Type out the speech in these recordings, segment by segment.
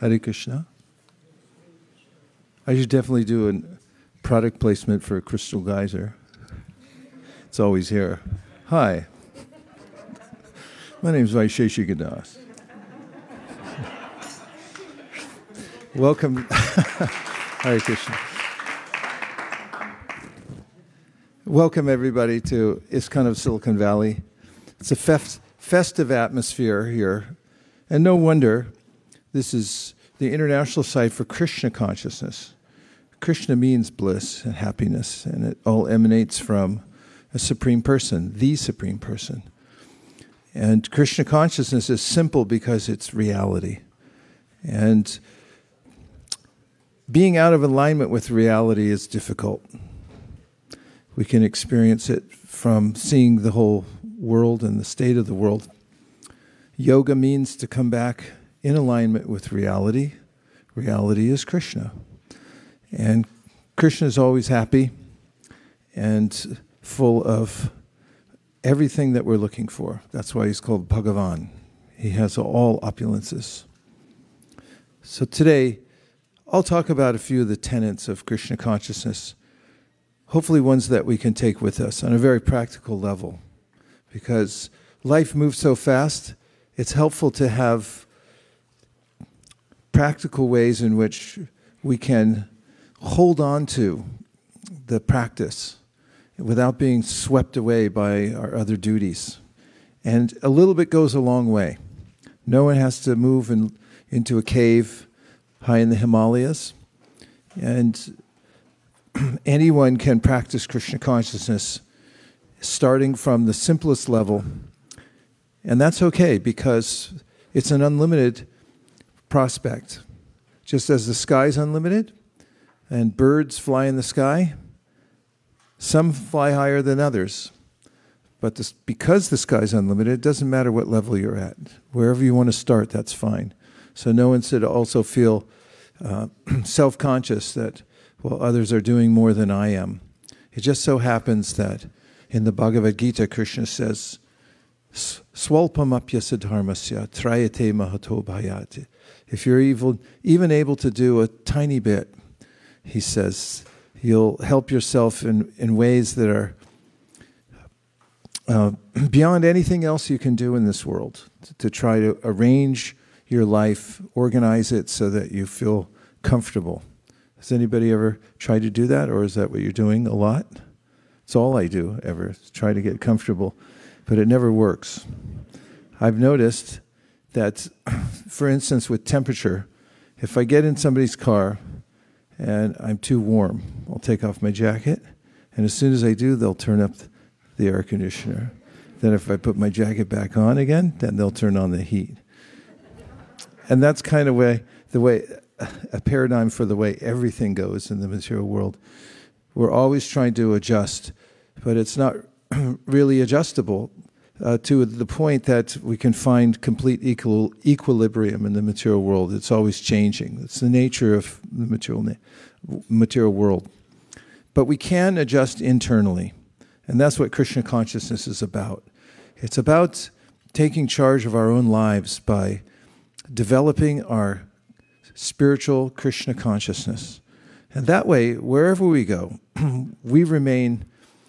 Hare Krishna. I should definitely do a product placement for a Crystal Geyser. It's always here. Hi. My name is Vaisesika Dasa. Welcome. Hare Krishna. Welcome, everybody, to ISKCON of Silicon Valley. It's a fest- festive atmosphere here, and no wonder this is the international site for Krishna consciousness. Krishna means bliss and happiness, and it all emanates from a supreme person, the supreme person. And Krishna consciousness is simple because it's reality. And being out of alignment with reality is difficult. We can experience it from seeing the whole world and the state of the world. Yoga means to come back in alignment with reality. Reality is Krishna. And Krishna is always happy and full of everything that we're looking for. That's why he's called Bhagavan. He has all opulences. So today, I'll talk about a few of the tenets of Krishna consciousness, hopefully, ones that we can take with us on a very practical level. Because life moves so fast, it's helpful to have practical ways in which we can hold on to the practice without being swept away by our other duties. And a little bit goes a long way. No one has to move in, into a cave high in the Himalayas. And anyone can practice Krishna consciousness starting from the simplest level. And that's okay because it's an unlimited prospect. Just as the sky is unlimited and birds fly in the sky, some fly higher than others. But this, because the sky is unlimited, it doesn't matter what level you're at. Wherever you want to start, that's fine. So no one should also feel uh, self conscious that, well, others are doing more than I am. It just so happens that in the Bhagavad Gita, Krishna says, Swalpamapya siddharmasya trayate mahato bhayate. If you're evil, even able to do a tiny bit, he says, you'll help yourself in, in ways that are uh, beyond anything else you can do in this world to, to try to arrange your life, organize it so that you feel comfortable. Has anybody ever tried to do that, or is that what you're doing a lot? It's all I do ever, try to get comfortable, but it never works. I've noticed that, for instance, with temperature, if I get in somebody's car and I'm too warm, I'll take off my jacket, and as soon as I do, they'll turn up the air conditioner. Then, if I put my jacket back on again, then they'll turn on the heat. And that's kind of way the way a paradigm for the way everything goes in the material world. We're always trying to adjust, but it's not really adjustable uh, to the point that we can find complete equal, equilibrium in the material world. It's always changing. It's the nature of the material, material world. But we can adjust internally, and that's what Krishna consciousness is about. It's about taking charge of our own lives by developing our spiritual Krishna consciousness. And that way, wherever we go, we remain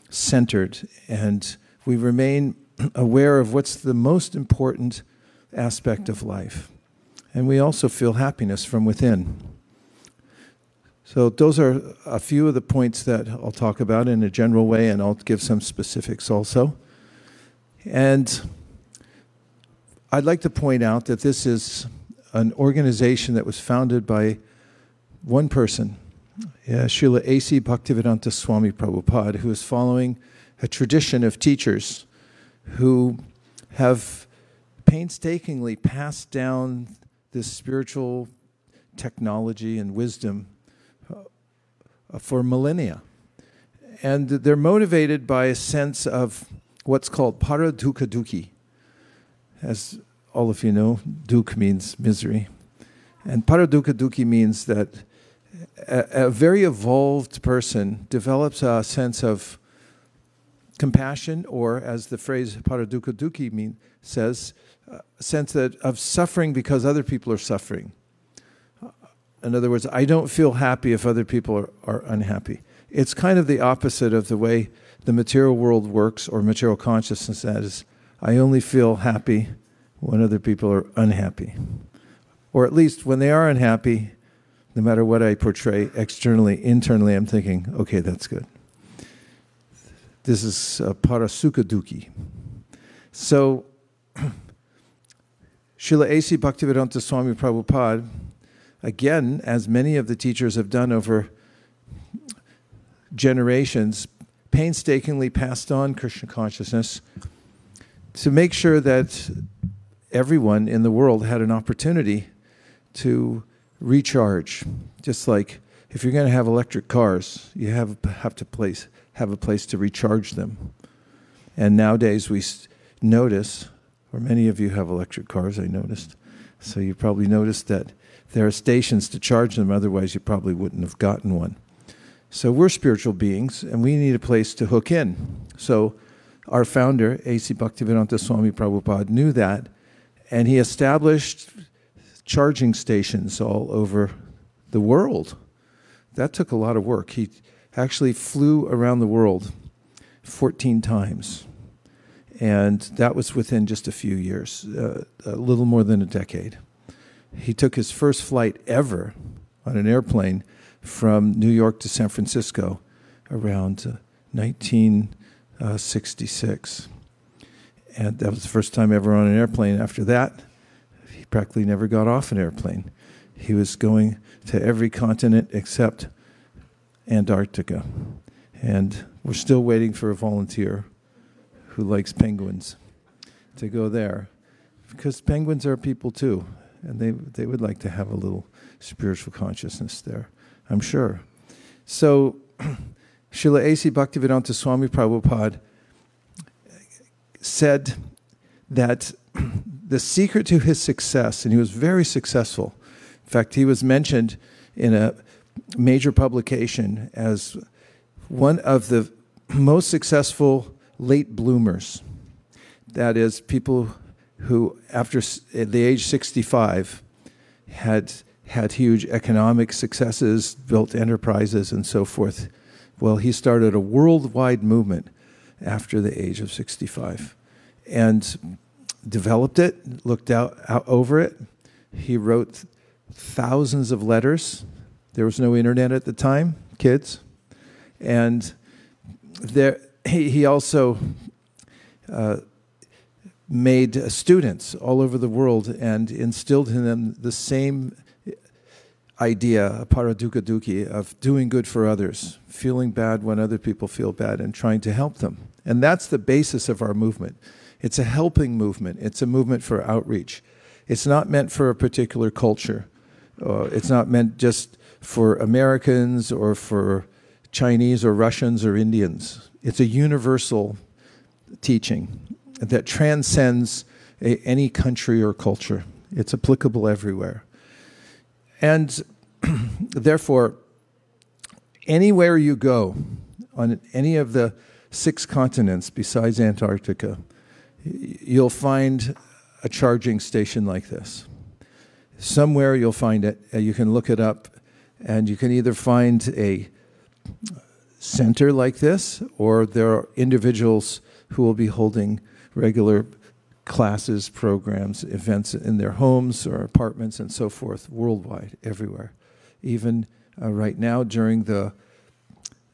centered and we remain aware of what's the most important aspect of life. And we also feel happiness from within. So, those are a few of the points that I'll talk about in a general way, and I'll give some specifics also. And I'd like to point out that this is an organization that was founded by one person, yeah, Srila A.C. Bhaktivedanta Swami Prabhupada, who is following a tradition of teachers who have painstakingly passed down this spiritual technology and wisdom uh, for millennia. And they're motivated by a sense of what's called paradukha dukhi. As all of you know, duk means misery. And paradukha dukhi means that a, a very evolved person develops a sense of compassion, or as the phrase paradukha dukhi mean, says, a sense that, of suffering because other people are suffering. Uh, in other words, I don't feel happy if other people are, are unhappy. It's kind of the opposite of the way the material world works or material consciousness that is I only feel happy when other people are unhappy. Or at least when they are unhappy, no matter what I portray externally, internally, I'm thinking, okay, that's good. This is uh, parasukha dukkhi. So, Srila A.C. Bhaktivedanta Swami Prabhupada, again, as many of the teachers have done over generations, painstakingly passed on Krishna consciousness to make sure that everyone in the world had an opportunity to recharge. Just like if you're going to have electric cars, you have, have to place, have a place to recharge them. And nowadays we notice, or many of you have electric cars, I noticed. So you probably noticed that there are stations to charge them, otherwise, you probably wouldn't have gotten one. So we're spiritual beings, and we need a place to hook in. So our founder, A.C. Bhaktivedanta Swami Prabhupada, knew that, and he established charging stations all over the world. That took a lot of work. He actually flew around the world 14 times. And that was within just a few years, uh, a little more than a decade. He took his first flight ever on an airplane from New York to San Francisco around uh, 1966. And that was the first time ever on an airplane. After that, he practically never got off an airplane. He was going to every continent except Antarctica. And we're still waiting for a volunteer who likes penguins to go there. Because penguins are people too, and they, they would like to have a little spiritual consciousness there. I'm sure. So, Srila A.C. Bhaktivedanta Swami Prabhupada said that the secret to his success, and he was very successful. In fact, he was mentioned in a major publication as one of the most successful late bloomers. That is, people who, after the age 65, had had huge economic successes, built enterprises, and so forth. Well, he started a worldwide movement after the age of 65 and developed it, looked out, out over it. He wrote thousands of letters. There was no internet at the time, kids. And there, he, he also uh, made students all over the world and instilled in them the same idea, paradukkha dukkhi, of doing good for others, feeling bad when other people feel bad, and trying to help them. And that's the basis of our movement. It's a helping movement, it's a movement for outreach. It's not meant for a particular culture, uh, it's not meant just for Americans or for Chinese or Russians or Indians. It's a universal teaching that transcends a, any country or culture. It's applicable everywhere. And therefore, anywhere you go on any of the six continents besides Antarctica, you'll find a charging station like this. Somewhere you'll find it. You can look it up, and you can either find a center like this, or there are individuals who will be holding regular classes, programs, events in their homes or apartments and so forth, worldwide, everywhere. Even uh, right now, during the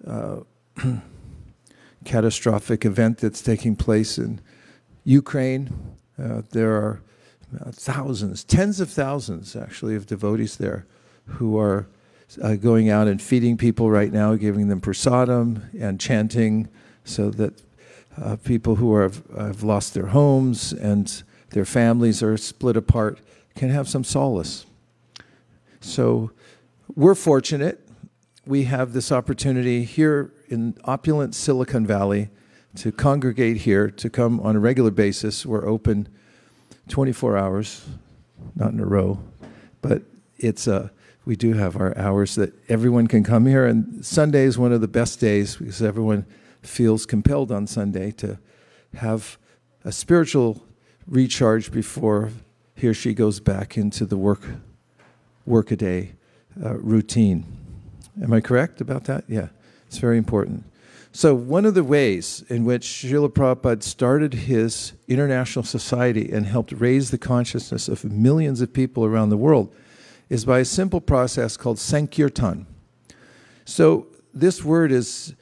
uh, catastrophic event that's taking place in Ukraine, uh, there are uh, thousands, tens of thousands actually, of devotees there who are uh, going out and feeding people right now, giving them prasadam and chanting so that uh, people who are, have lost their homes and their families are split apart can have some solace. So we're fortunate. We have this opportunity here in opulent Silicon Valley to congregate here, to come on a regular basis. We're open 24 hours, not in a row, but it's a we do have our hours that everyone can come here. And Sunday is one of the best days because everyone feels compelled on Sunday to have a spiritual recharge before he or she goes back into the work workaday uh, routine. Am I correct about that? Yeah, it's very important. So, one of the ways in which Srila Prabhupada started his international society and helped raise the consciousness of millions of people around the world is by a simple process called Sankirtan. So, this word is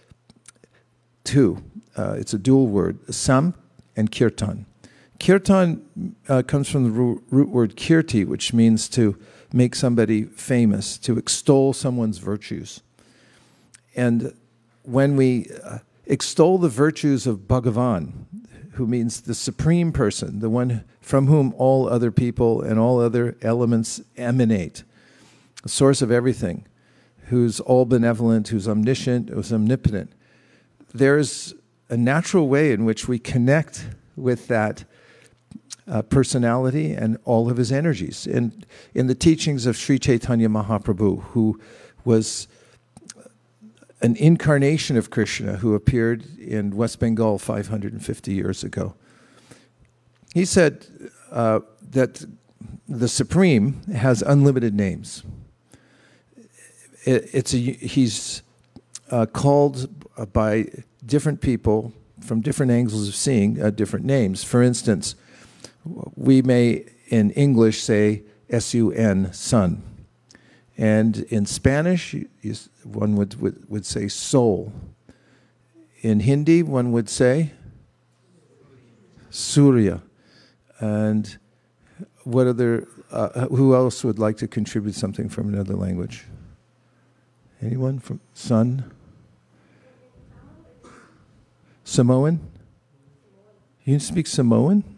two, uh, it's a dual word, Sam and Kirtan. Kirtan uh, comes from the root, word kirti, which means to make somebody famous, to extol someone's virtues. And when we uh, extol the virtues of Bhagavan, who means the supreme person, the one from whom all other people and all other elements emanate, the source of everything, who's all benevolent, who's omniscient, who's omnipotent, there's a natural way in which we connect with that uh, personality and all of his energies. And in the teachings of Sri Chaitanya Mahaprabhu, who was an incarnation of Krishna who appeared in West Bengal 550 years ago. He said uh, that the Supreme has unlimited names. It, it's a, he's uh, called by different people from different angles of seeing uh, different names. For instance, we may in English say S U N, sun. And in Spanish, one would, would, would say soul. In Hindi, one would say Surya. And what other, uh, who else would like to contribute something from another language? Anyone from Sun? Samoan? You speak Samoan?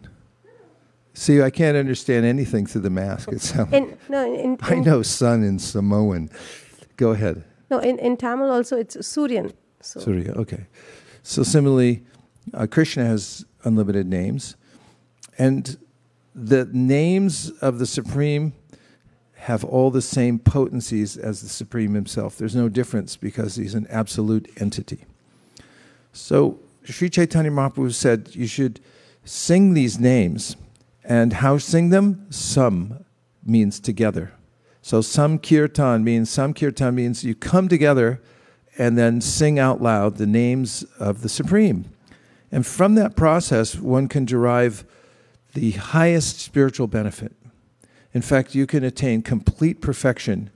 See, I can't understand anything through the mask. It sounds. In, no, in, in, I know sun in Samoan. Go ahead. No, in, in Tamil also it's Suryan. So. Surya, okay. So similarly, uh, Krishna has unlimited names, and the names of the Supreme have all the same potencies as the Supreme Himself. There's no difference because He's an absolute entity. So Sri Chaitanya Mahaprabhu said you should sing these names and how sing them? Sam means together. So sam kirtan means sam kirtan means you come together and then sing out loud the names of the Supreme. And from that process, one can derive the highest spiritual benefit. In fact, you can attain complete perfection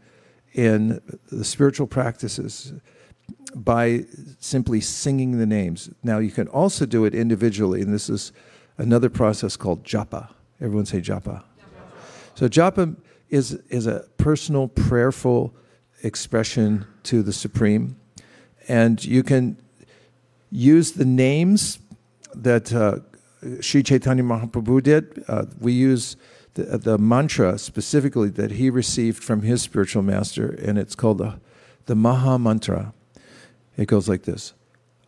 in the spiritual practices by simply singing the names. Now, you can also do it individually, and this is another process called japa. Everyone say japa. So japa is, is a personal, prayerful expression to the Supreme. And you can use the names that uh, Sri Chaitanya Mahaprabhu did. Uh, we use the, the, mantra specifically that he received from his spiritual master, and it's called the, the Maha Mantra. It goes like this.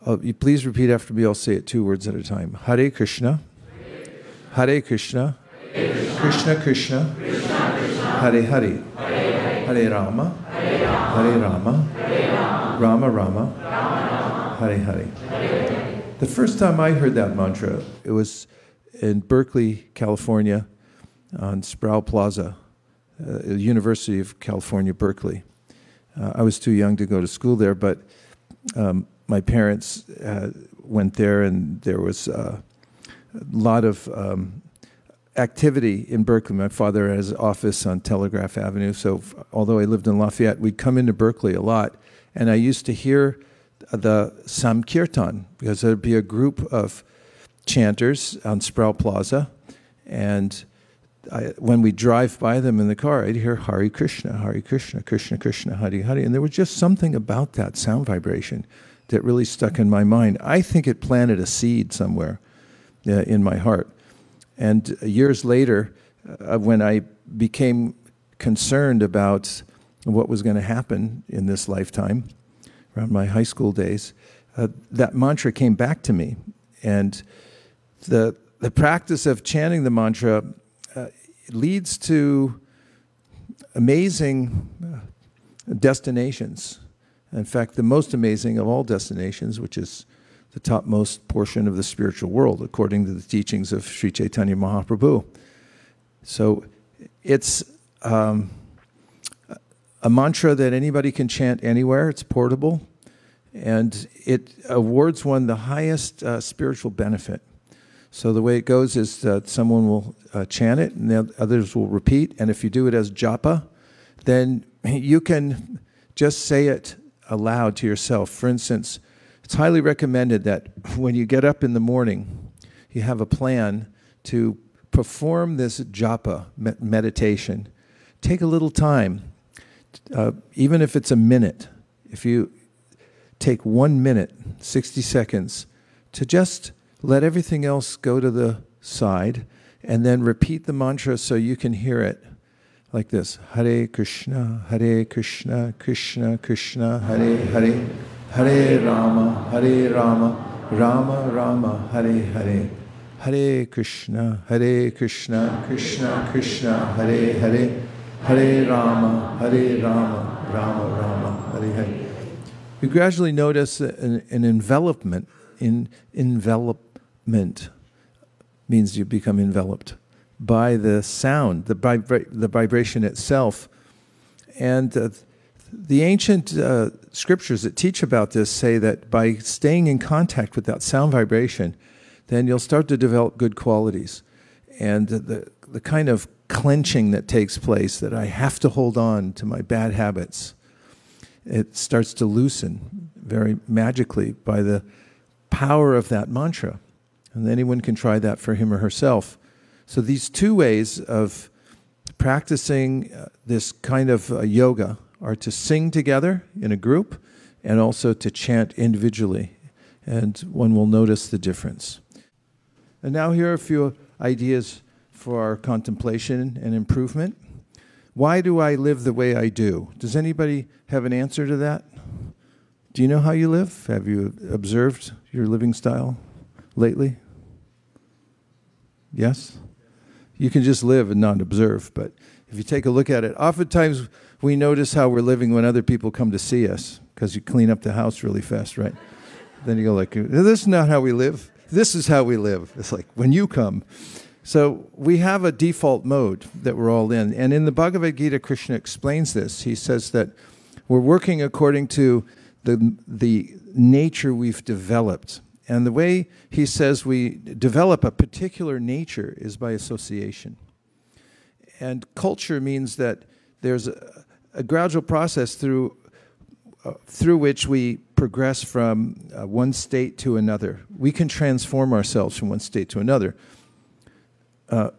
Uh, you please repeat after me. I'll say it two words at a time. Hare Krishna. Hare Krishna. Krishna Krishna, Krishna, Hare Hare, Hare Rama, Hare Rama, Rama Rama, Hare Hare. The first time I heard that mantra, it was in Berkeley, California, on Sproul Plaza, uh, University of California, Berkeley. Uh, I was too young to go to school there, but um, my parents uh, went there, and there was uh, a lot of um, activity in Berkeley. My father has an office on Telegraph Avenue, so although I lived in Lafayette, we'd come into Berkeley a lot, and I used to hear the Samkirtan because there'd be a group of chanters on Sproul Plaza, and I, when we drive by them in the car, I'd hear Hari Krishna, Hari Krishna, Krishna Krishna, Hari Hari, and there was just something about that sound vibration that really stuck in my mind. I think it planted a seed somewhere uh, in my heart. And years later, uh, when I became concerned about what was going to happen in this lifetime, around my high school days, uh, that mantra came back to me. And the, the practice of chanting the mantra uh, leads to amazing uh, destinations. In fact, the most amazing of all destinations, which is the topmost portion of the spiritual world, according to the teachings of Sri Chaitanya Mahaprabhu. So it's um, a mantra that anybody can chant anywhere. It's portable, and it awards one the highest uh, spiritual benefit. So the way it goes is that someone will uh, chant it, and the others will repeat. And if you do it as japa, then you can just say it aloud to yourself. For instance, it's highly recommended that when you get up in the morning, you have a plan to perform this japa meditation. Take a little time, uh, even if it's a minute. If you take one minute, 60 seconds, to just let everything else go to the side and then repeat the mantra so you can hear it like this Hare Krishna, Hare Krishna, Krishna Krishna, Hare Hare, Hare Rama, Hare Rama, Rama Rama, Hare Hare. Hare Krishna, Hare Krishna, Krishna Krishna, Hare Hare, Hare Rama, Hare Rama, Rama Rama, Hare Hare. You gradually notice an, an envelopment in envelopment means you become enveloped by the sound, the, vibra- the vibration itself. And uh, the ancient uh, scriptures that teach about this say that by staying in contact with that sound vibration, then you'll start to develop good qualities. And the, the kind of clenching that takes place that I have to hold on to my bad habits, it starts to loosen very magically by the power of that mantra. And anyone can try that for him or herself. So these two ways of practicing uh, this kind of uh, yoga are to sing together in a group and also to chant individually. And one will notice the difference. And now, here are a few ideas for our contemplation and improvement. Why do I live the way I do? Does anybody have an answer to that? Do you know how you live? Have you observed your living style lately? Yes? you can just live and not observe. But if you take a look at it, oftentimes we notice how we're living when other people come to see us because you clean up the house really fast, right? then you go like, "This is not how we live. This is how we live." It's like when you come. So we have a default mode that we're all in, and in the Bhagavad Gita, Krishna explains this. He says that we're working according to the the nature we've developed and the way he says we develop a particular nature is by association. And culture means that there's a, a gradual process through, uh, through which we progress from uh, one state to another. We can transform ourselves from one state to another. Uh,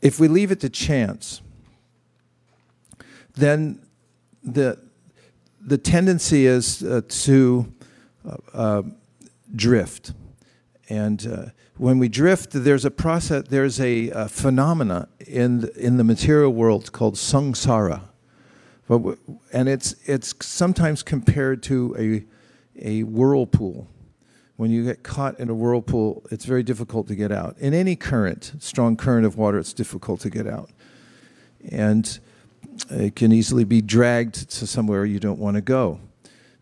if we leave it to chance, then the, the tendency is uh, to uh, uh, drift. And when we drift, there's a process, there's a, a phenomena in the, in the material world called samsara. But, and it's, it's sometimes compared to a, a whirlpool. When you get caught in a whirlpool, it's very difficult to get out. In any current, strong current of water, it's difficult to get out. And it can easily be dragged to somewhere you don't want to go.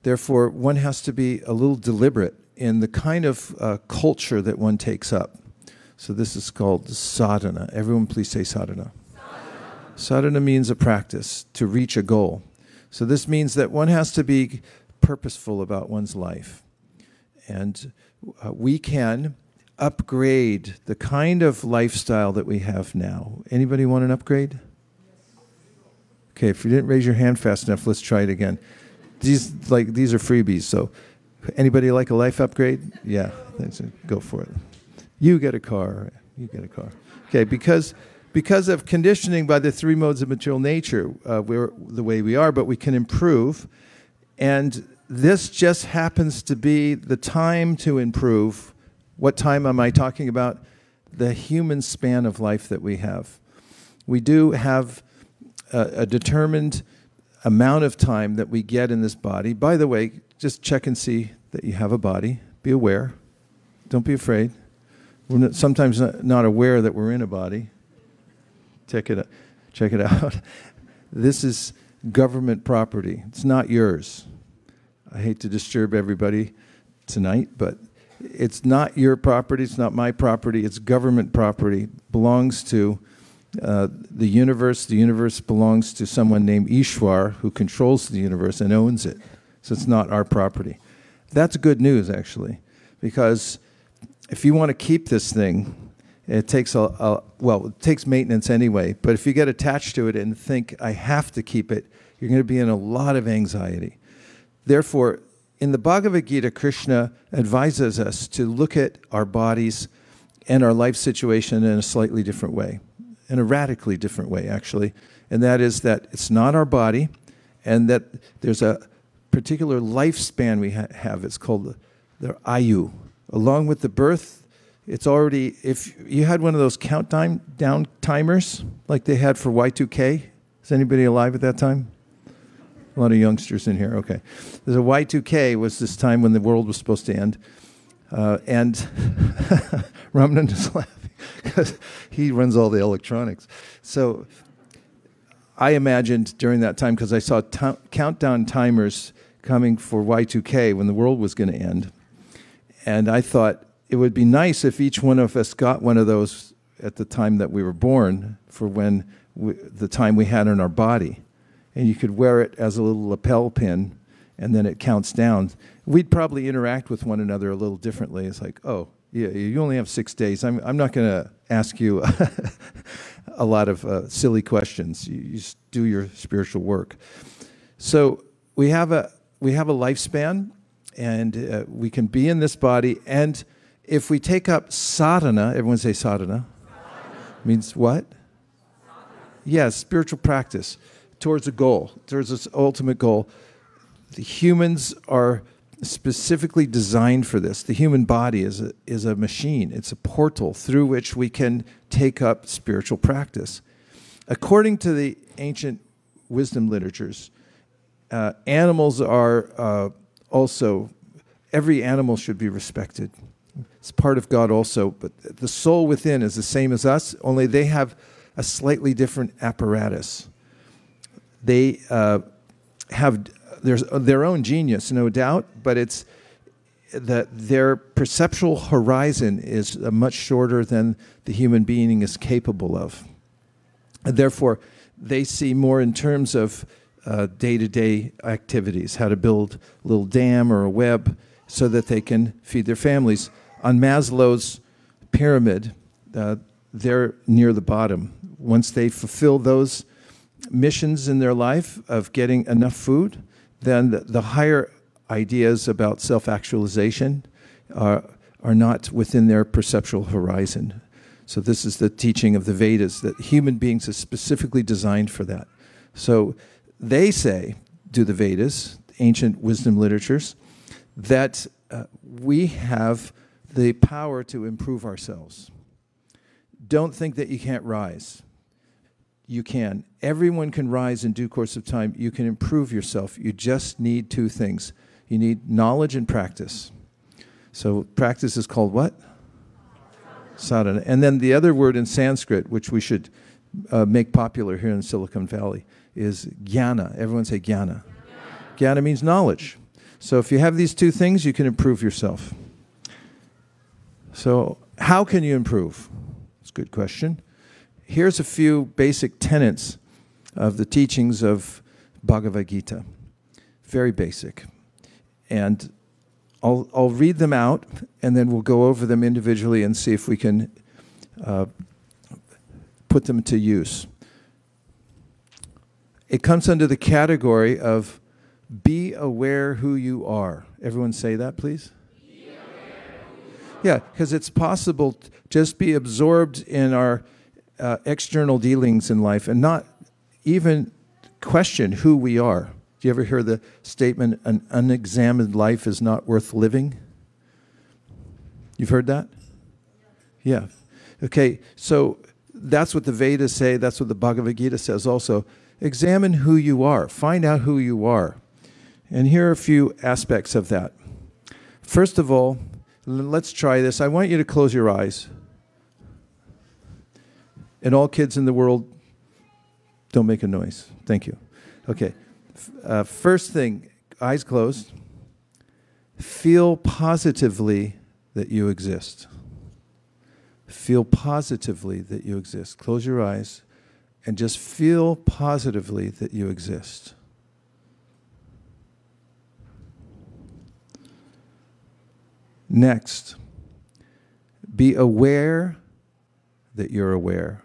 Therefore, one has to be a little deliberate in the kind of uh, culture that one takes up. So, this is called sadhana. Everyone, please say sadhana. sadhana. Means a practice to reach a goal. So, this means that one has to be purposeful about one's life. And uh, we can upgrade the kind of lifestyle that we have now. Anybody want an upgrade? Okay, if you didn't raise your hand fast enough, let's try it again. These like these are freebies. So, anybody like a life upgrade? Yeah, go for it. You get a car. You get a car. Okay, because because of conditioning by the three modes of material nature, uh, we're the way we are, but we can improve, and this just happens to be the time to improve. What time am I talking about? The human span of life that we have. We do have a, a determined amount of time that we get in this body. By the way, just check and see that you have a body. Be aware. Don't be afraid. We're sometimes not aware that we're in a body. Check it, check it out. This is government property. It's not yours. I hate to disturb everybody tonight, but it's not your property. It's not my property. It's government property. Belongs to uh, the universe. The universe belongs to someone named Ishwar who controls the universe and owns it. So it's not our property. That's good news, actually, because if you want to keep this thing, it takes a, a well, it takes maintenance anyway. But if you get attached to it and think I have to keep it, you're going to be in a lot of anxiety. Therefore, in the Bhagavad Gita, Krishna advises us to look at our bodies and our life situation in a slightly different way, in a radically different way, actually. And that is that it's not our body, and that there's a particular lifespan we ha- have. It's called the, the ayu. Along with the birth, it's already, if you had one of those countdown down timers like they had for Y2K, is anybody alive at that time? A lot of youngsters in here. Okay. There's a Y2K was this time when the world was supposed to end. Uh, and Ramnan is laughing because he runs all the electronics. So I imagined during that time, because I saw t- countdown timers coming for Y2K when the world was going to end. And I thought it would be nice if each one of us got one of those at the time that we were born for when we, the time we had in our body and you could wear it as a little lapel pin, and then it counts down. We'd probably interact with one another a little differently. It's like, oh, yeah, you only have six days. I'm, I'm not going to ask you a lot of uh, silly questions. You, you do your spiritual work. So we have a we have a lifespan, and uh, we can be in this body. And if we take up sadhana, everyone say sadhana, sadhana. means what? Yes, yeah, spiritual practice towards a goal, towards this ultimate goal. The humans are specifically designed for this. The human body is a, is a machine, it's a portal through which we can take up spiritual practice. According to the ancient wisdom literatures, uh, animals are uh, also, every animal should be respected. It's part of God also, but the soul within is the same as us, only they have a slightly different apparatus they uh, have there's uh, their own genius, no doubt, but it's that their perceptual horizon is uh, much shorter than the human being is capable of. And therefore, they see more in terms of day to day activities, how to build a little dam or a web so that they can feed their families. On Maslow's pyramid, uh, they're near the bottom. Once they fulfill those missions in their life of getting enough food, then the, higher ideas about self actualization are, are not within their perceptual horizon. So, this is the teaching of the Vedas that human beings are specifically designed for that. So, they say, do the Vedas, ancient wisdom literatures, that uh, we have the power to improve ourselves. Don't think that you can't rise you can. Everyone can rise in due course of time. You can improve yourself. You just need two things you need knowledge and practice. So, practice is called what? Sadhana. And then the other word in Sanskrit, which we should uh, make popular here in Silicon Valley, is jnana. Everyone say jnana. Jnana means knowledge. So, if you have these two things, you can improve yourself. So, how can you improve? It's a good question here's a few basic tenets of the teachings of Bhagavad Gita. Very basic. And I'll, I'll read them out and then we'll go over them individually and see if we can uh, put them to use. It comes under the category of be aware who you are. Everyone say that, please. Be yeah, because it's possible just be absorbed in our uh, external dealings in life and not even question who we are. Do you ever hear the statement, an unexamined life is not worth living? You've heard that? Yeah. Okay, so that's what the Vedas say, that's what the Bhagavad Gita says also. Examine who you are, find out who you are. And here are a few aspects of that. First of all, let's try this. I want you to close your eyes. And all kids in the world, don't make a noise. Thank you. Okay. Uh, first thing, eyes closed. Feel positively that you exist. Feel positively that you exist. Close your eyes. and just feel positively that you exist. Next, be aware that you're aware.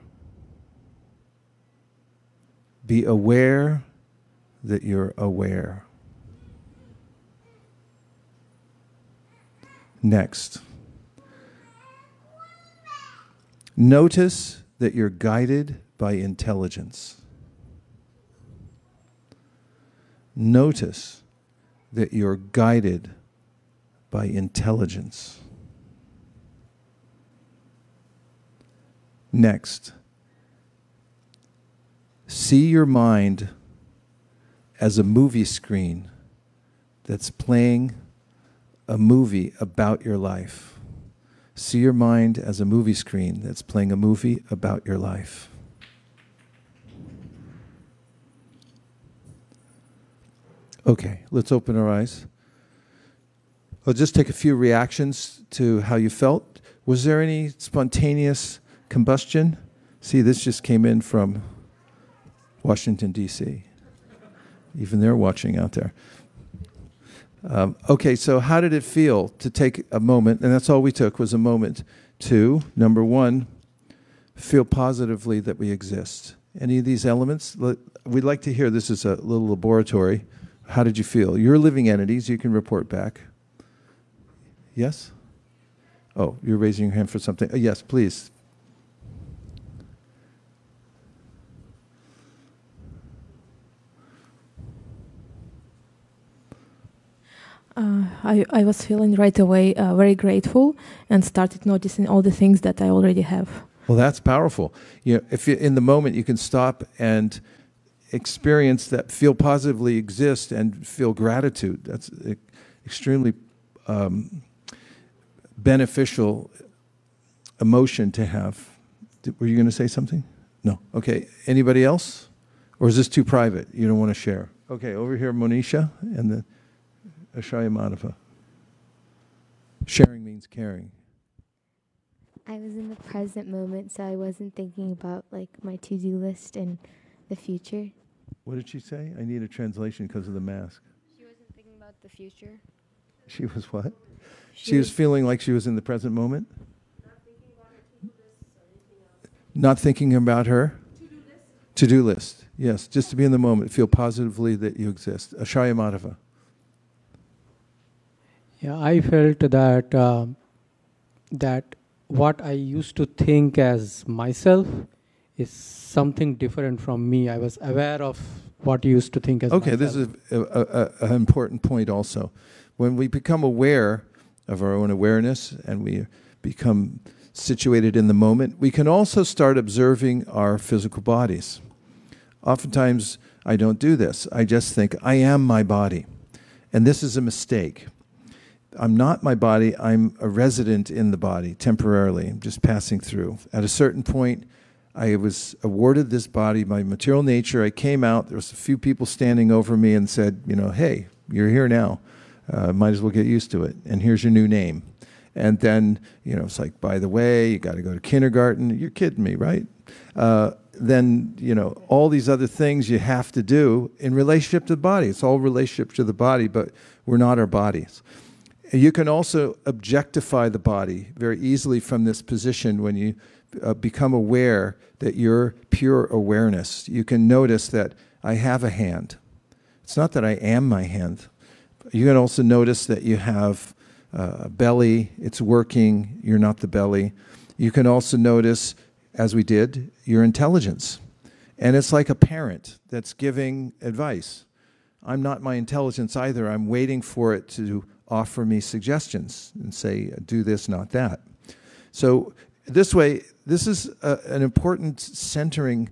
Be aware that you're aware. Next, notice that you're guided by intelligence. Notice that you're guided by intelligence. Next, see your mind as a movie screen that's playing a movie about your life. See your mind as a movie screen that's playing a movie about your life. Okay, let's open our eyes. I'll just take a few reactions to how you felt. Was there any spontaneous combustion? See, this just came in from Washington, D.C. Even they're watching out there. Um, okay, so how did it feel to take a moment, and that's all we took was a moment to, number one, feel positively that we exist. Any of these elements? We'd like to hear this is a little laboratory. How did you feel? You're living entities, you can report back. Yes? Oh, you're raising your hand for something. Uh, yes, please. Uh, I, I was feeling right away uh, very grateful and started noticing all the things that I already have. Well, that's powerful. You know, if you, in the moment you can stop and experience that, feel positively exist, and feel gratitude. That's extremely um, beneficial emotion to have. Were you going to say something? No. Okay. Anybody else? Or is this too private? You don't want to share? Okay, over here, Monisha, and then Ashaya Madhava. Sharing means caring. I was in the present moment, so I wasn't thinking about like my to-do list and the future. What did she say? I need a translation because of the mask. She wasn't thinking about the future. She was what? She, she was feeling like she was in the present moment? Not thinking about her? To do list. Yes, just to be in the moment, feel positively that you exist. Ashaya Madhava. Yeah, I felt that uh, that what I used to think as myself is something different from me. I was aware of what you used to think as okay. Myself. this is an important point. Also, when we become aware of our own awareness and we become situated in the moment, we can also start observing our physical bodies. Oftentimes, I don't do this. I just think, I am my body. And this is a mistake. I'm not my body, I'm a resident in the body temporarily. I'm just passing through. At a certain point, I was awarded this body my material nature. I came out, there was a few people standing over me and said, you know, hey, you're here now uh, might as well get used to it. And here's your new name. And then, you know, it's like, by the way, you got to go to kindergarten. You're kidding me, right? Uh, then, you know, all these other things you have to do in relationship to the body. It's all relationship to the body, but we're not our bodies. You can also objectify the body very easily from this position when you uh, become aware that you're pure awareness. You can notice that I have a hand. It's not that I am my hand. You can also notice that you have uh, a belly, it's working, you're not the belly. You can also notice, as we did, your intelligence. And it's like a parent that's giving advice. I'm not my intelligence either. I'm waiting for it to offer me suggestions and say, do this, not that. So, this way, this is a, an important centering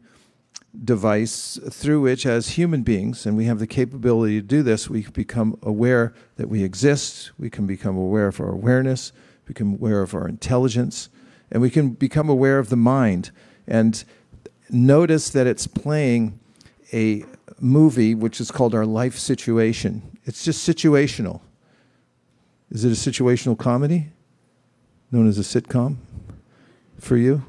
device through which, as human beings, and we have the capability to do this, we become aware that we exist, we can become aware of our awareness, become aware of our intelligence, and we can become aware of the mind. And notice that it's playing a movie which is called our life situation. It's just situational. Is it a situational comedy? Known as a sitcom for you?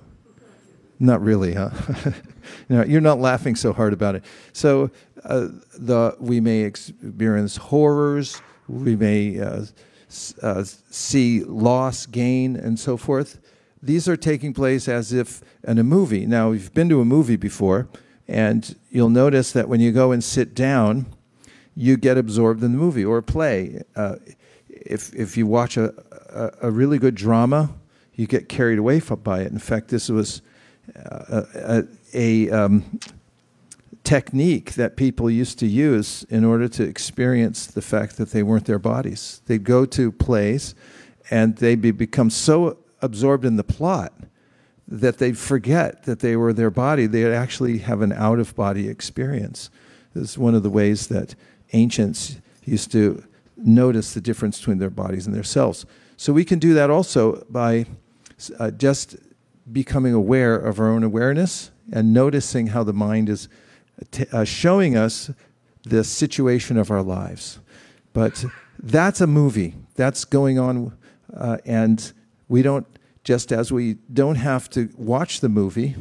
Not really, huh? no, you're not laughing so hard about it. So uh, the we may experience horrors, we may uh, uh, see loss, gain, and so forth. These are taking place as if in a movie. Now, you've been to a movie before, and you'll notice that when you go and sit down, you get absorbed in the movie or a play. Uh, if if you watch a, a, a really good drama, you get carried away by it. In fact, this was uh, a, a um, technique that people used to use in order to experience the fact that they weren't their bodies. They'd go to plays and they'd be, become so absorbed in the plot that they'd forget that they were their body. They'd actually have an out of body experience. This is one of the ways that ancients used to notice the difference between their bodies and their selves. So we can do that also by uh, just becoming aware of our own awareness and noticing how the mind is t- uh, showing us the situation of our lives. But that's a movie. That's going on, uh, and we don't. Just as we don't have to watch the movie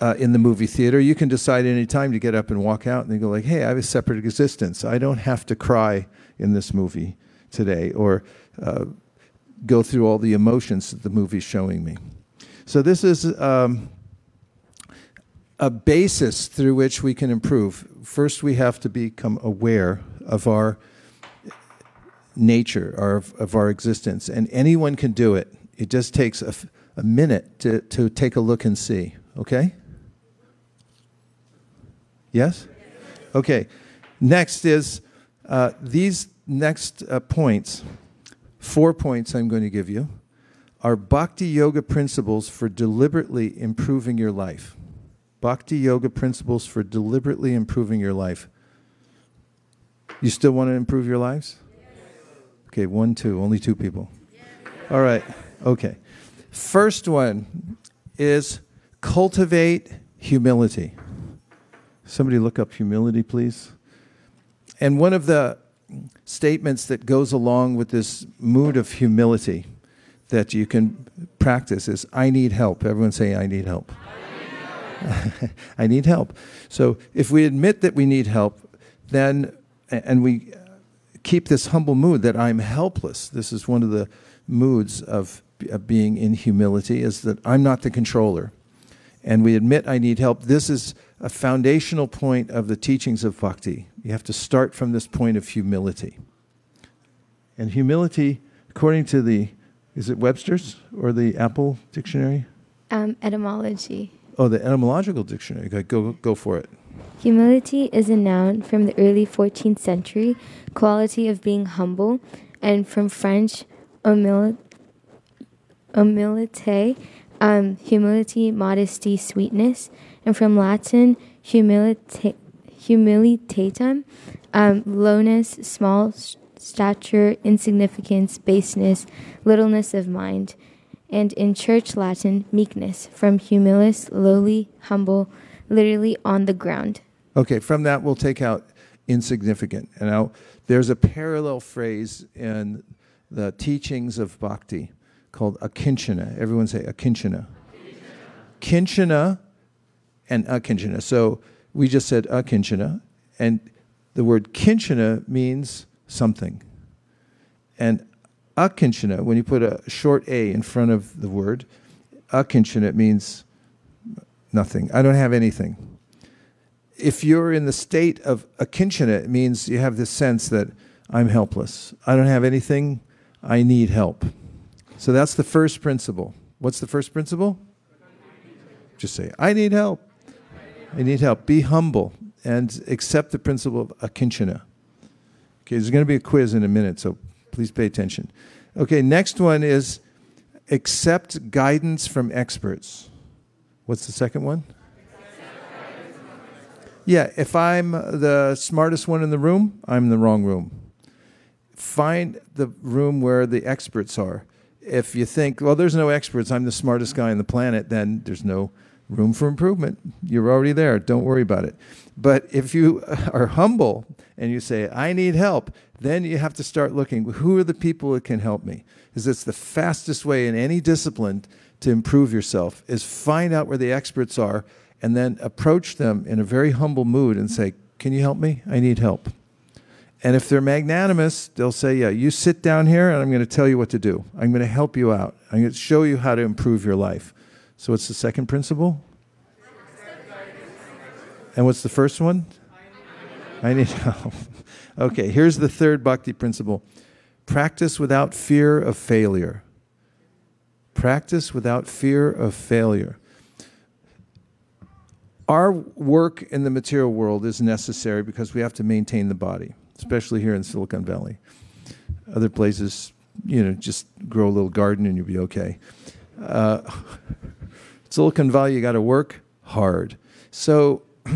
uh, in the movie theater, you can decide any time to get up and walk out, and go like, "Hey, I have a separate existence. I don't have to cry in this movie today, or uh, go through all the emotions that the movie's showing me." So this is um, a basis through which we can improve. First, we have to become aware of our nature, our, of our existence, and anyone can do it. It just takes a, a minute to, to take a look and see. Okay? Yes? Okay. Next is uh, these next uh, points, four points I'm going to give you, are bhakti yoga principles for deliberately improving your life. Bhakti yoga principles for deliberately improving your life. You still want to improve your lives? Okay, one, two, only two people. All right, okay. First one is cultivate humility. Somebody look up humility, please. And one of the statements that goes along with this mood of humility that you can practice is I need help. Everyone say, I need help. I need help. So if we admit that we need help, then, and we keep this humble mood that I'm helpless, this is one of the moods of, of being in humility, is that I'm not the controller. And we admit I need help. This is a foundational point of the teachings of bhakti. You have to start from this point of humility. And humility, according to the, is it Webster's or the Apple Dictionary? Um, etymology. Oh, the etymological dictionary. Go, go for it. Humility is a noun from the early 14th century, quality of being humble, and from French, humil- humilite, um, humility, modesty, sweetness, and from Latin, humilita- humilitatum, um, lowness, small stature, insignificance, baseness, littleness of mind, and in Church Latin, meekness, from humilis, lowly, humble, literally on the ground. Okay, from that we'll take out insignificant. And now there's a parallel phrase in the teachings of bhakti called akinchana. Everyone say akinchana. Kinchana and akinchana. So we just said uh, akinchana, and the word kinchana means something. And akinchana, when you put a short a in front of the word, akinchana means nothing. I don't have anything. If you're in the state of akinchana, it means you have this sense that I'm helpless. I don't have anything. I need help. So that's the first principle. What's the first principle? Just say, I need help. I need help. Be humble and accept the principle of akinchana. Okay, there's going to be a quiz in a minute, so please pay attention. Okay, next one is accept guidance from experts. What's the second one? Yeah, if I'm the smartest one in the room, I'm in the wrong room. Find the room where the experts are. If you think, well, there's no experts, I'm the smartest guy on the planet, then there's no room for improvement. You're already there. Don't worry about it. But if you are humble and you say, I need help, then you have to start looking who are the people that can help me? is it's the fastest way in any discipline to improve yourself is find out where the experts are and then approach them in a very humble mood and say, "Can you help me? I need help." And if they're magnanimous, they'll say, Yeah, you sit down here and I'm going to tell you what to do. I'm going to help you out. I'm going to show you how to improve your life. So, what's the second principle? And what's the first one? I need help. okay, here's the third bhakti principle practice without fear of failure. Practice without fear of failure. Our work in the material world is necessary because we have to maintain the body especially here in Silicon Valley. Other places, you know, just grow a little garden and you'll be okay. Uh, Silicon Valley, you got to work hard. So,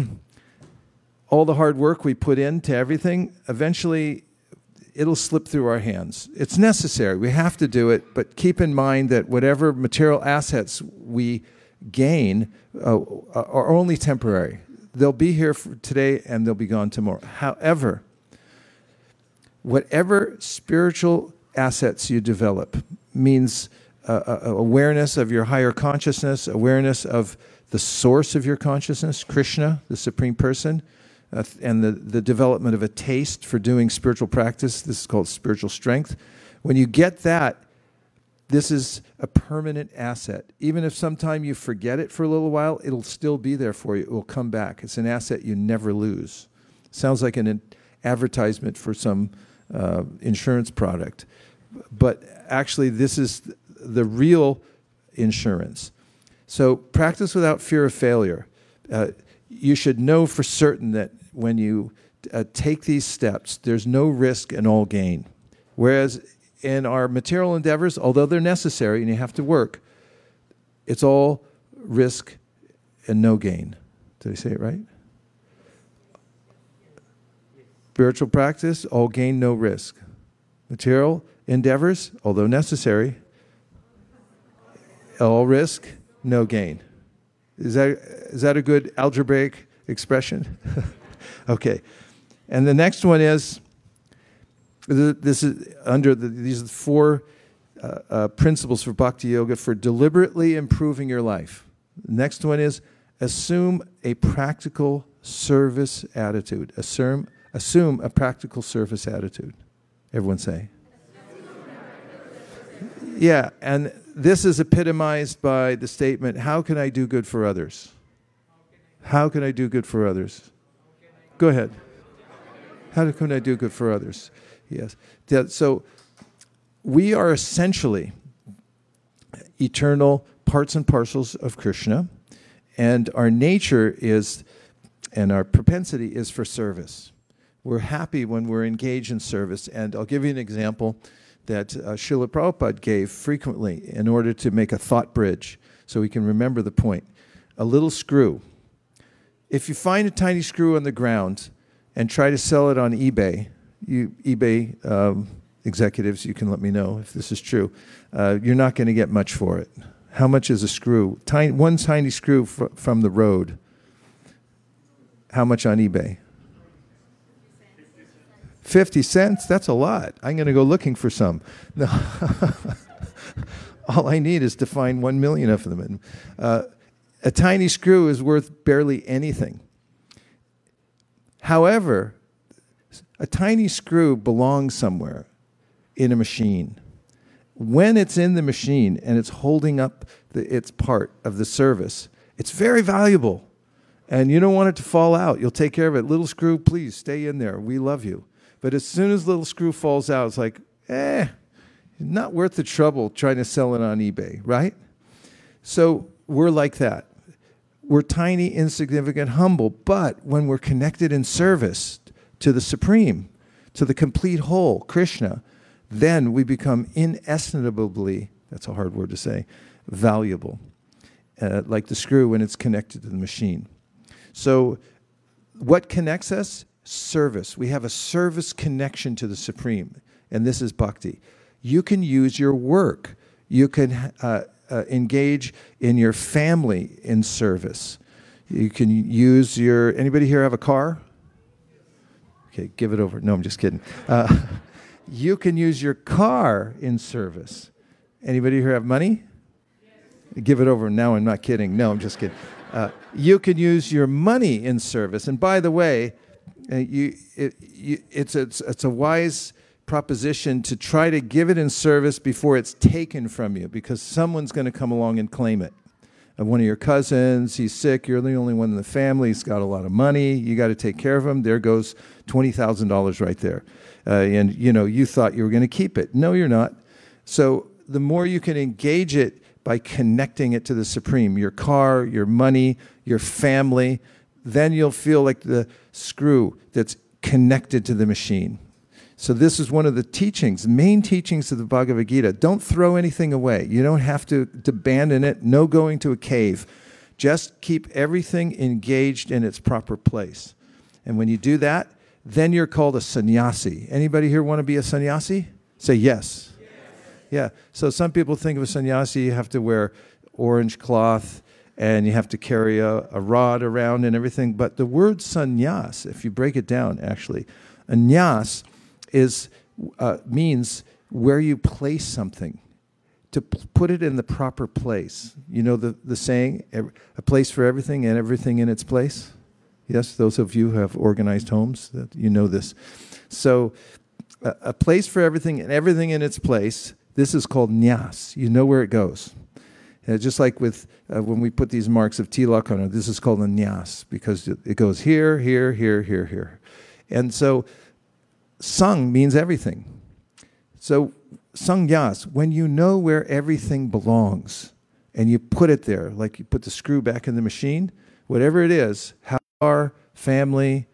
all the hard work we put into everything, eventually it'll slip through our hands. It's necessary. We have to do it, but keep in mind that whatever material assets we gain uh, are only temporary. They'll be here for today and they'll be gone tomorrow. However, whatever spiritual assets you develop means uh, awareness of your higher consciousness, awareness of the source of your consciousness, Krishna, the Supreme Person, uh, and the, the development of a taste for doing spiritual practice. This is called spiritual strength. When you get that, this is a permanent asset. Even if sometime you forget it for a little while, it'll still be there for you. It will come back. It's an asset you never lose. Sounds like an advertisement for some uh, insurance product. But actually, this is the real insurance. So, practice without fear of failure. Uh, you should know for certain that when you uh, take these steps, there's no risk and all gain. Whereas in our material endeavors, although they're necessary and you have to work, it's all risk and no gain. Did I say it right? Spiritual practice, all gain, no risk. Material endeavors, although necessary, all risk, no gain. Is that, is that a good algebraic expression? okay. And the next one is this is under the, these four uh, uh, principles for bhakti yoga for deliberately improving your life. The next one is assume a practical service attitude. Assume Assume a practical service attitude. Everyone say. Yeah, and this is epitomized by the statement How can I do good for others? How can I do good for others? Go ahead. How can I do good for others? Yes. So we are essentially eternal parts and parcels of Krishna, and our nature is, and our propensity is for service we're happy when we're engaged in service. And I'll give you an example that uh, Srila Prabhupada gave frequently in order to make a thought bridge so we can remember the point. A little screw. If you find a tiny screw on the ground and try to sell it on eBay, you eBay um, executives, you can let me know if this is true. Uh, you're not going to get much for it. How much is a screw? Tiny, one tiny screw fr- from the road. How much on eBay? 50 cents? That's a lot. I'm going to go looking for some. No. All I need is to find one million of them. Uh, a tiny screw is worth barely anything. However, a tiny screw belongs somewhere in a machine. When it's in the machine and it's holding up the, its part of the service, it's very valuable. And you don't want it to fall out. You'll take care of it. Little screw, please stay in there. We love you. But as soon as little screw falls out, it's like, eh, not worth the trouble trying to sell it on eBay, right? So we're like that. We're tiny, insignificant, humble, but when we're connected in service to the Supreme, to the complete whole, Krishna, then we become inestimably, that's a hard word to say, valuable, uh, like the screw when it's connected to the machine. So, what connects us? Service. We have a service connection to the Supreme, and this is bhakti. You can use your work. You can uh, uh, engage in your family in service. You can use your. Anybody here have a car? Okay, give it over. No, I'm just kidding. Uh, you can use your car in service. Anybody here have money? Give it over now. I'm not kidding. No, I'm just kidding. Uh, you can use your money in service. And by the way, uh, you, it, you, it's, it's, it's a wise proposition to try to give it in service before it's taken from you because someone's going to come along and claim it. Uh, one of your cousins, he's sick, you're the only one in the family, he's got a lot of money, you got to take care of him. There goes $20,000 right there. Uh, and you know, you thought you were going to keep it. No, you're not. So the more you can engage it by connecting it to the supreme, your car, your money, your family, then you'll feel like the screw that's connected to the machine. So this is one of the teachings, main teachings of the Bhagavad Gita. Don't throw anything away. You don't have to, to abandon it. No going to a cave. Just keep everything engaged in its proper place. And when you do that, then you're called a sannyasi. Anybody here want to be a sannyasi? Say yes. yes. Yeah. So some people think of a sannyasi, you have to wear orange cloth and you have to carry a, a rod around and everything. But the word sannyas, if you break it down, actually, a nyas is uh, means where you place something to put it in the proper place. You know the, the saying, a place for everything and everything in its place? Yes, those of you who have organized homes, that you know this. So, a, a place for everything and everything in its place. This is called nyas. You know where it goes. Just like with uh, when we put these marks of tilak on it, this is called a nyas because it, goes here, here, here, here, here. And so Sam means everything. So, sung yas, when you know where everything belongs and you put it there, like you put the screw back in the machine, whatever it is, our family,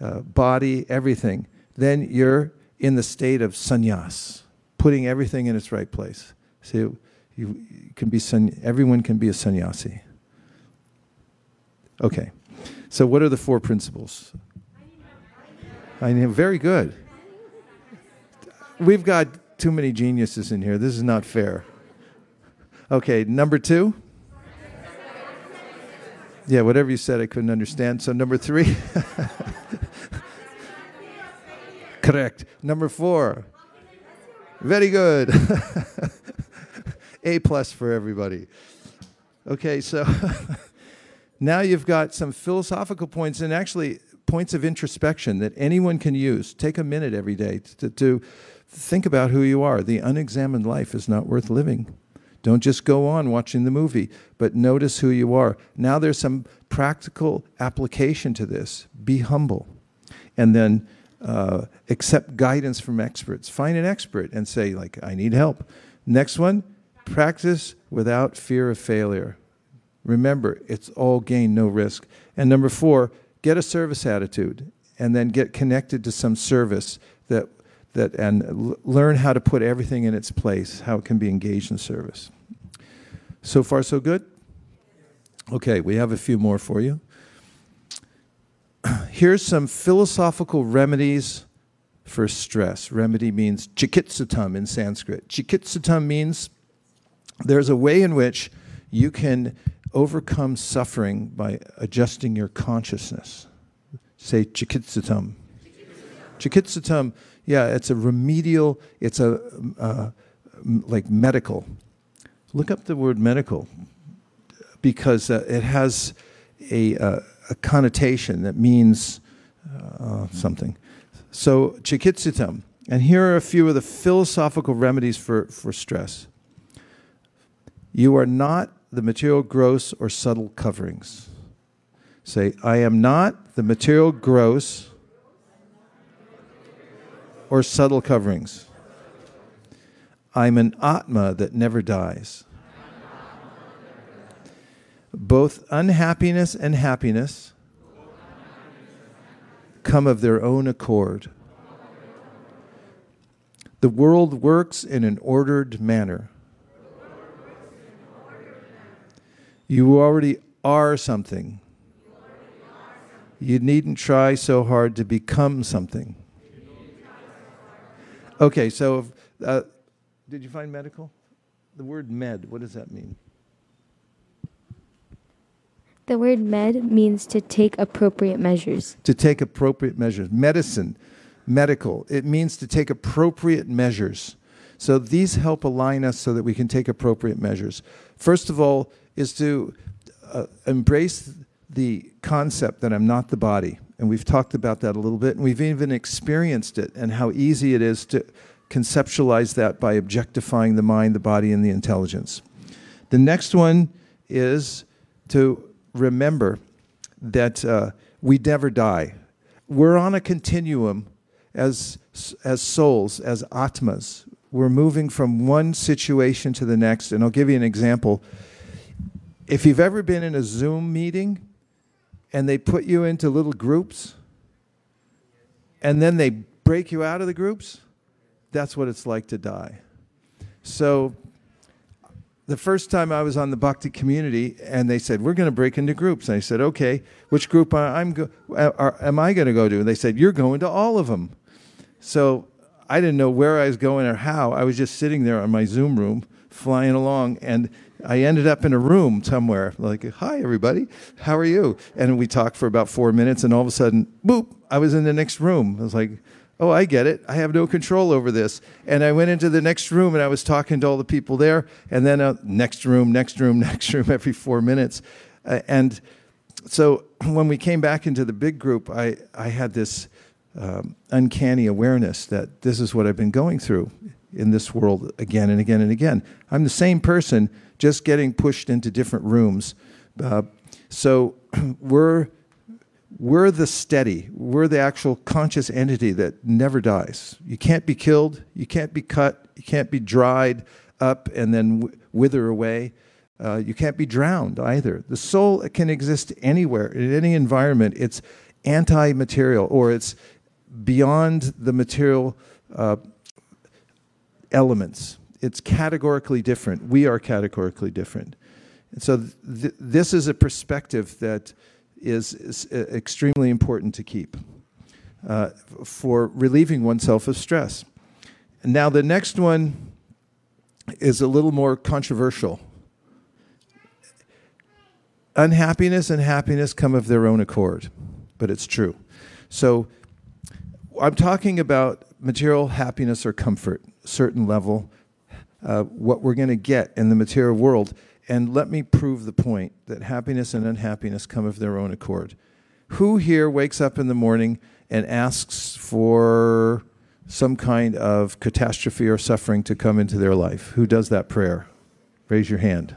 uh, body, everything, then you're in the state of sannyas, putting everything in its right place. So you, can be everyone can be a sannyasi. Okay, so what are the four principles? I know, very good. We've got too many geniuses in here. This is not fair. Okay, number two. Yeah, whatever you said, I couldn't understand. So, number three. Correct. Number four. Very good. A plus for everybody. Okay, so now you've got some philosophical points, and actually, points of introspection that anyone can use. Take a minute every day to, to think about who you are. The unexamined life is not worth living. Don't just go on watching the movie, but notice who you are. Now there's some practical application to this. Be humble. And then uh, accept guidance from experts. Find an expert and say, like, I need help. Next one, practice without fear of failure. Remember, it's all gain, no risk. And number four, get a service attitude and then get connected to some service that that and l- learn how to put everything in its place, how it can be engaged in service. So far, so good. Okay, we have a few more for you. Here's some philosophical remedies for stress. Remedy means chikitsatam in Sanskrit. Chikitsatam means there's a way in which you can overcome suffering by adjusting your consciousness. Say chikitsatam. Chikitsatam, yeah, it's a remedial, it's a uh, like medical. Look up the word medical because uh, it has a, uh, a, connotation that means uh, something. So, chikitsatam. And here are a few of the philosophical remedies for, for stress. You are not the material gross or subtle coverings. Say, I am not the material gross or subtle coverings. I'm an Atma that never dies. Both unhappiness and happiness come of their own accord. The world works in an ordered manner. You already are something. You needn't try so hard to become something. Okay, so uh, did you find medical? The word med, what does that mean? The word med means to take appropriate measures. To take appropriate measures. Medicine medical. It means to take appropriate measures. So these help align us so that we can take appropriate measures. First of all, is to uh, embrace the concept that I'm not the body. And we've talked about that a little bit, and we've even experienced it and how easy it is to conceptualize that by objectifying the mind, the body, and the intelligence. The next one is to remember that uh, we never die. We're on a continuum as, as souls, as atmas. We're moving from one situation to the next. And I'll give you an example. If you've ever been in a Zoom meeting and they put you into little groups and then they break you out of the groups, that's what it's like to die. So the first time I was on the Bhakti community, and they said, We're going to break into groups. And I said, Okay, which group am I going to go to? And they said, You're going to all of them. So I didn't know where I was going or how. I was just sitting there on my Zoom room, flying along, and I ended up in a room somewhere, like, Hi, everybody, how are you? And we talked for about four minutes, and all of a sudden, boop, I was in the next room. I was like, oh, I get it. I have no control over this. And I went into the next room and I was talking to all the people there, and then uh, next room, next room, next room every four minutes. Uh, and so when we came back into the big group, I, I had this um, uncanny awareness that this is what I've been going through in this world again and again and again. I'm the same person, just getting pushed into different rooms. Uh, so we're we're the steady, we're the actual conscious entity that never dies. You can't be killed, you can't be cut, you can't be dried up and then w- wither away. Uh, you can't be drowned either. The soul can exist anywhere, in any environment. It's anti material or it's beyond the material uh, elements. It's categorically different. We are categorically different. And so, th- this is a perspective that is, is uh, extremely important to keep uh, for relieving oneself of stress. Now, the next one is a little more controversial. Unhappiness and happiness come of their own accord, but it's true. So, I'm talking about material happiness or comfort, certain level, uh, what we're going to get in the material world. And let me prove the point that happiness and unhappiness come of their own accord. Who here wakes up in the morning and asks for some kind of catastrophe or suffering to come into their life? Who does that prayer? Raise your hand.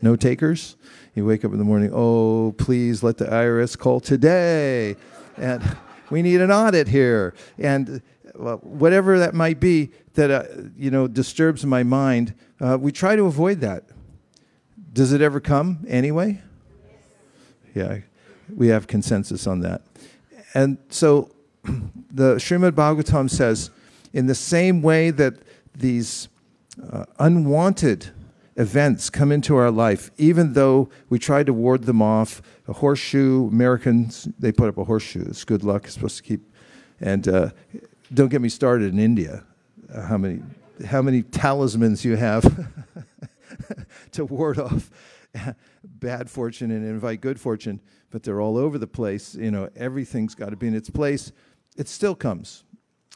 No takers? You wake up in the morning, oh, please let the IRS call today. And we need an audit here. And whatever that might be that, uh, you know, disturbs my mind, uh, we try to avoid that. Does it ever come anyway? Yeah, we have consensus on that. And so the Srimad Bhagavatam says, in the same way that these uh, unwanted events come into our life, even though we try to ward them off, a horseshoe, Americans, they put up a horseshoe. It's good luck. It's supposed to keep. And uh, don't get me started in India. Uh, how many, how many talismans you have to ward off bad fortune and invite good fortune, but they're all over the place. You know, everything's got to be in its place. It still comes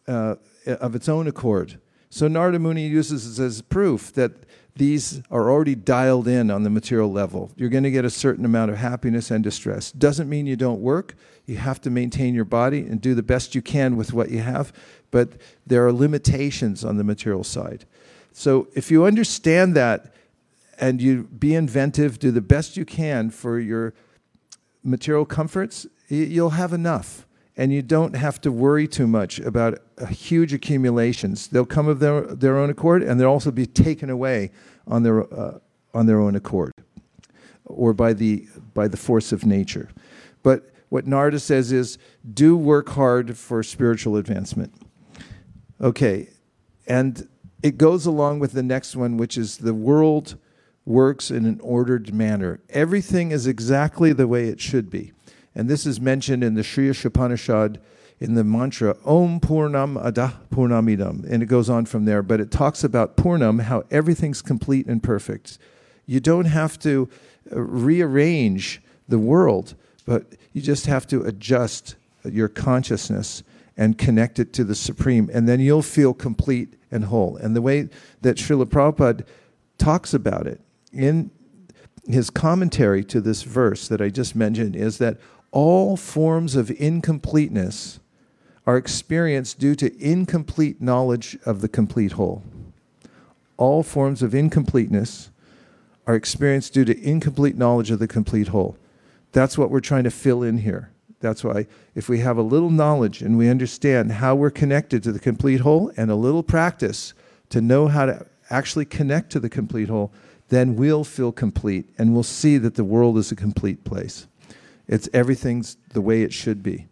uh, of its own accord. So Narada Muni uses this as proof that these are already dialed in on the material level. You're going to get a certain amount of happiness and distress. Doesn't mean you don't work. You have to maintain your body and do the best you can with what you have, but there are limitations on the material side. So if you understand that and you be inventive, do the best you can for your material comforts, you'll have enough. And you don't have to worry too much about huge accumulations. They'll come of their, their own accord, and they'll also be taken away on their, uh, on their own accord or by the, by the force of nature. But what Narada says is do work hard for spiritual advancement. Okay, and it goes along with the next one, which is the world works in an ordered manner. Everything is exactly the way it should be. And this is mentioned in the Sri Ishopanishad in the mantra Om Purnam Adah Purnamidam. And it goes on from there, but it talks about Purnam, how everything's complete and perfect. You don't have to uh, rearrange the world, but you just have to adjust your consciousness and connect it to the Supreme, and then you'll feel complete and whole. And the way that Srila Prabhupada talks about it in his commentary to this verse that I just mentioned is that all forms of incompleteness are experienced due to incomplete knowledge of the complete whole. All forms of incompleteness are experienced due to incomplete knowledge of the complete whole. That's what we're trying to fill in here. That's why, if we have a little knowledge and we understand how we're connected to the complete whole and a little practice to know how to actually connect to the complete whole, then we'll feel complete and we'll see that the world is a complete place. It's everything's the way it should be.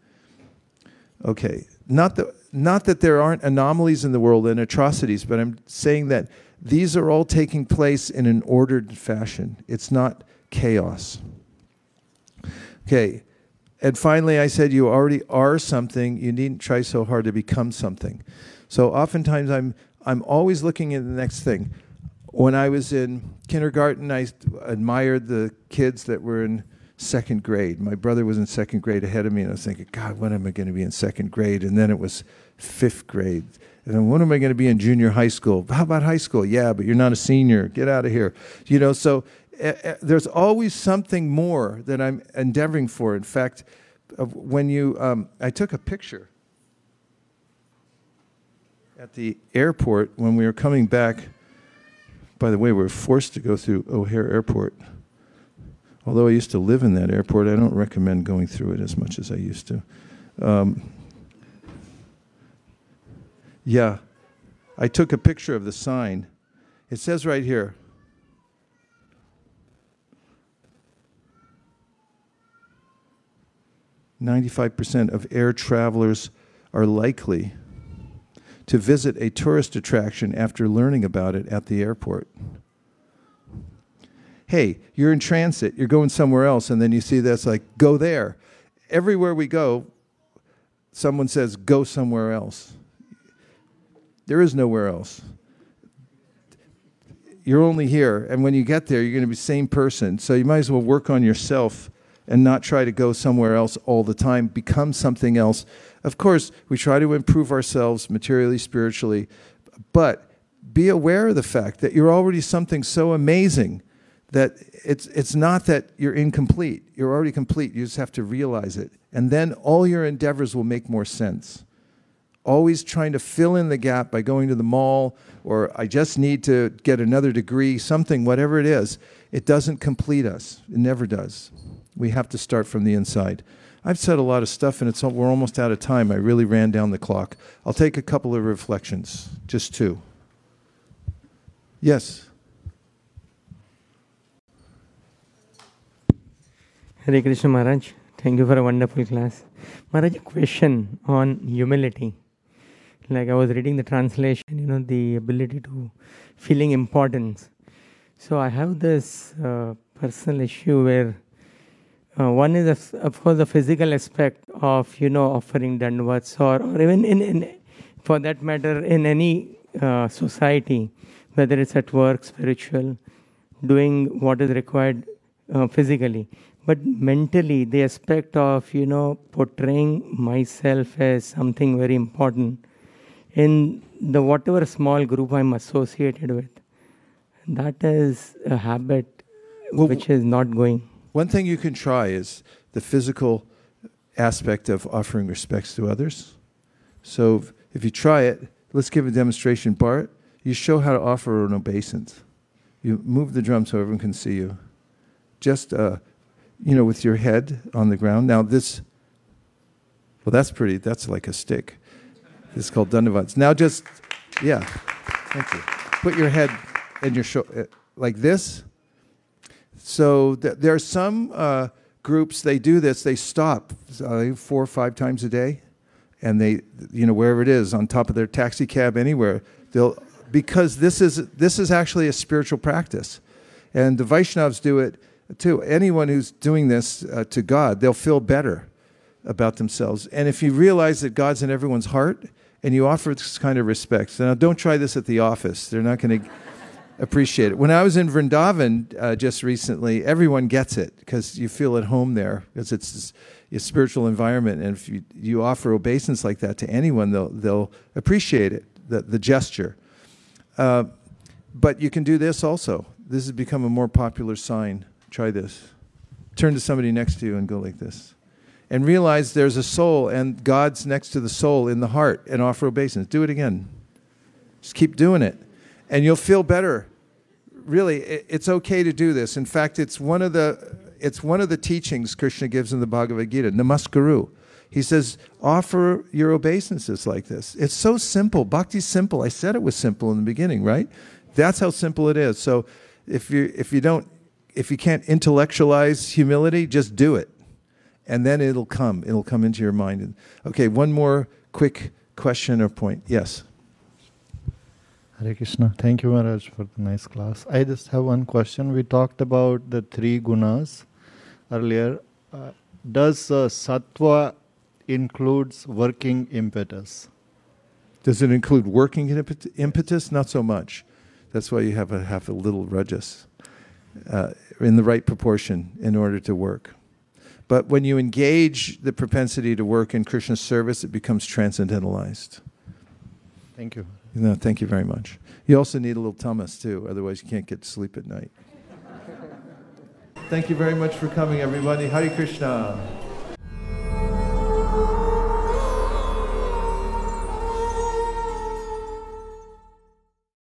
Okay, not that, not that there aren't anomalies in the world and atrocities, but I'm saying that these are all taking place in an ordered fashion. It's not chaos. Okay, and finally, I said you already are something. You needn't try so hard to become something. So oftentimes, I'm I'm always looking at the next thing. When I was in kindergarten, I admired the kids that were in second grade. My brother was in second grade ahead of me, and I was thinking, God, when am I going to be in second grade? And then it was fifth grade. And then when am I going to be in junior high school? How about high school? Yeah, but you're not a senior. Get out of here. You know, so uh, there's always something more that I'm endeavoring for. In fact, when you, um, I took a picture at the airport when we were coming back. By the way, we were forced to go through O'Hare Airport. Although I used to live in that airport, I don't recommend going through it as much as I used to. Um, yeah, I took a picture of the sign. It says right here. Ninety-five percent of air travelers are likely to visit a tourist attraction after learning about it at the airport hey, you're in transit, you're going somewhere else, and then you see this like, go there. Everywhere we go, someone says, go somewhere else. There is nowhere else. You're only here, and when you get there, you're going to be the same person. So you might as well work on yourself and not try to go somewhere else all the time. Become something else. Of course, we try to improve ourselves materially, spiritually, but be aware of the fact that you're already something so amazing that it's, it's not that you're incomplete. You're already complete. You just have to realize it. And then all your endeavors will make more sense. Always trying to fill in the gap by going to the mall or I just need to get another degree, something, whatever it is, it doesn't complete us. It never does. We have to start from the inside. I've said a lot of stuff and it's, we're almost out of time. I really ran down the clock. I'll take a couple of reflections, just two. Yes. Hare Krishna Maharaj, thank you for a wonderful class. Maharaj, a question on humility. Like I was reading the translation, you know, the ability to feeling importance. So I have this uh, personal issue where uh, one is, of course, the physical aspect of, you know, offering dandavats or, or even in, in, for that matter, in any uh, society, whether it's at work, spiritual, doing what is required uh, physically but mentally the aspect of you know portraying myself as something very important in the whatever small group i'm associated with that is a habit well, which is not going. one thing you can try is the physical aspect of offering respects to others. So if you try it let's give a demonstration. Bart you show how to offer an obeisance. You move the drum so everyone can see you. Just uh, you know, with your head on the ground. Now this, well, that's pretty. That's like a stick. Is called Dandavats. Now just, yeah, thank you. Put your head in your shoulder uh, like this. So th- there are some uh, groups they do this. They stop uh, four or five times a day, and they, you know, wherever it is, on top of their taxi cab, anywhere, they'll because this is this is actually a spiritual practice, and the Vaishnavas do it to anyone who's doing this uh, to God, they'll feel better about themselves. And if you realize that God's in everyone's heart and you offer this kind of respect, now don't try this at the office. They're not going to. appreciate it. When I was in Vrindavan uh, just recently, everyone gets it because you feel at home there because it's a spiritual environment, and if you, you offer obeisance like that to anyone, they'll they'll appreciate it, the the gesture. Uh, but you can do this also. This has become a more popular sign. Try this. Turn to somebody next to you and go like this. And realize there's a soul and God's next to the soul in the heart and offer obeisance. Do it again. Just keep doing it. And you'll feel better. Really, it's okay to do this. In fact, it's one of the it's one of the teachings Krishna gives in the Bhagavad Gita, Namaskuru. He says, offer your obeisances like this. It's so simple. Bhakti's simple. I said it was simple in the beginning, right? That's how simple it is. So if you if you don't if you can't intellectualize humility, just do it. And then it'll come. It'll come into your mind. Okay, one more quick question or point. Yes. Hare Krishna. Thank you, Maharaj, for the nice class. I just have one question. We talked about the three gunas earlier. Uh, does uh, sattva includes working impetus? Does it include working impetus? Not so much. That's why you have a have a little rajas uh, in the right proportion in order to work. But when you engage the propensity to work in Krishna's service, it becomes transcendentalized. Thank you. No, thank you very much. You also need a little tamas too, otherwise you can't get to sleep at night. thank you very much for coming, everybody. Hare Krishna.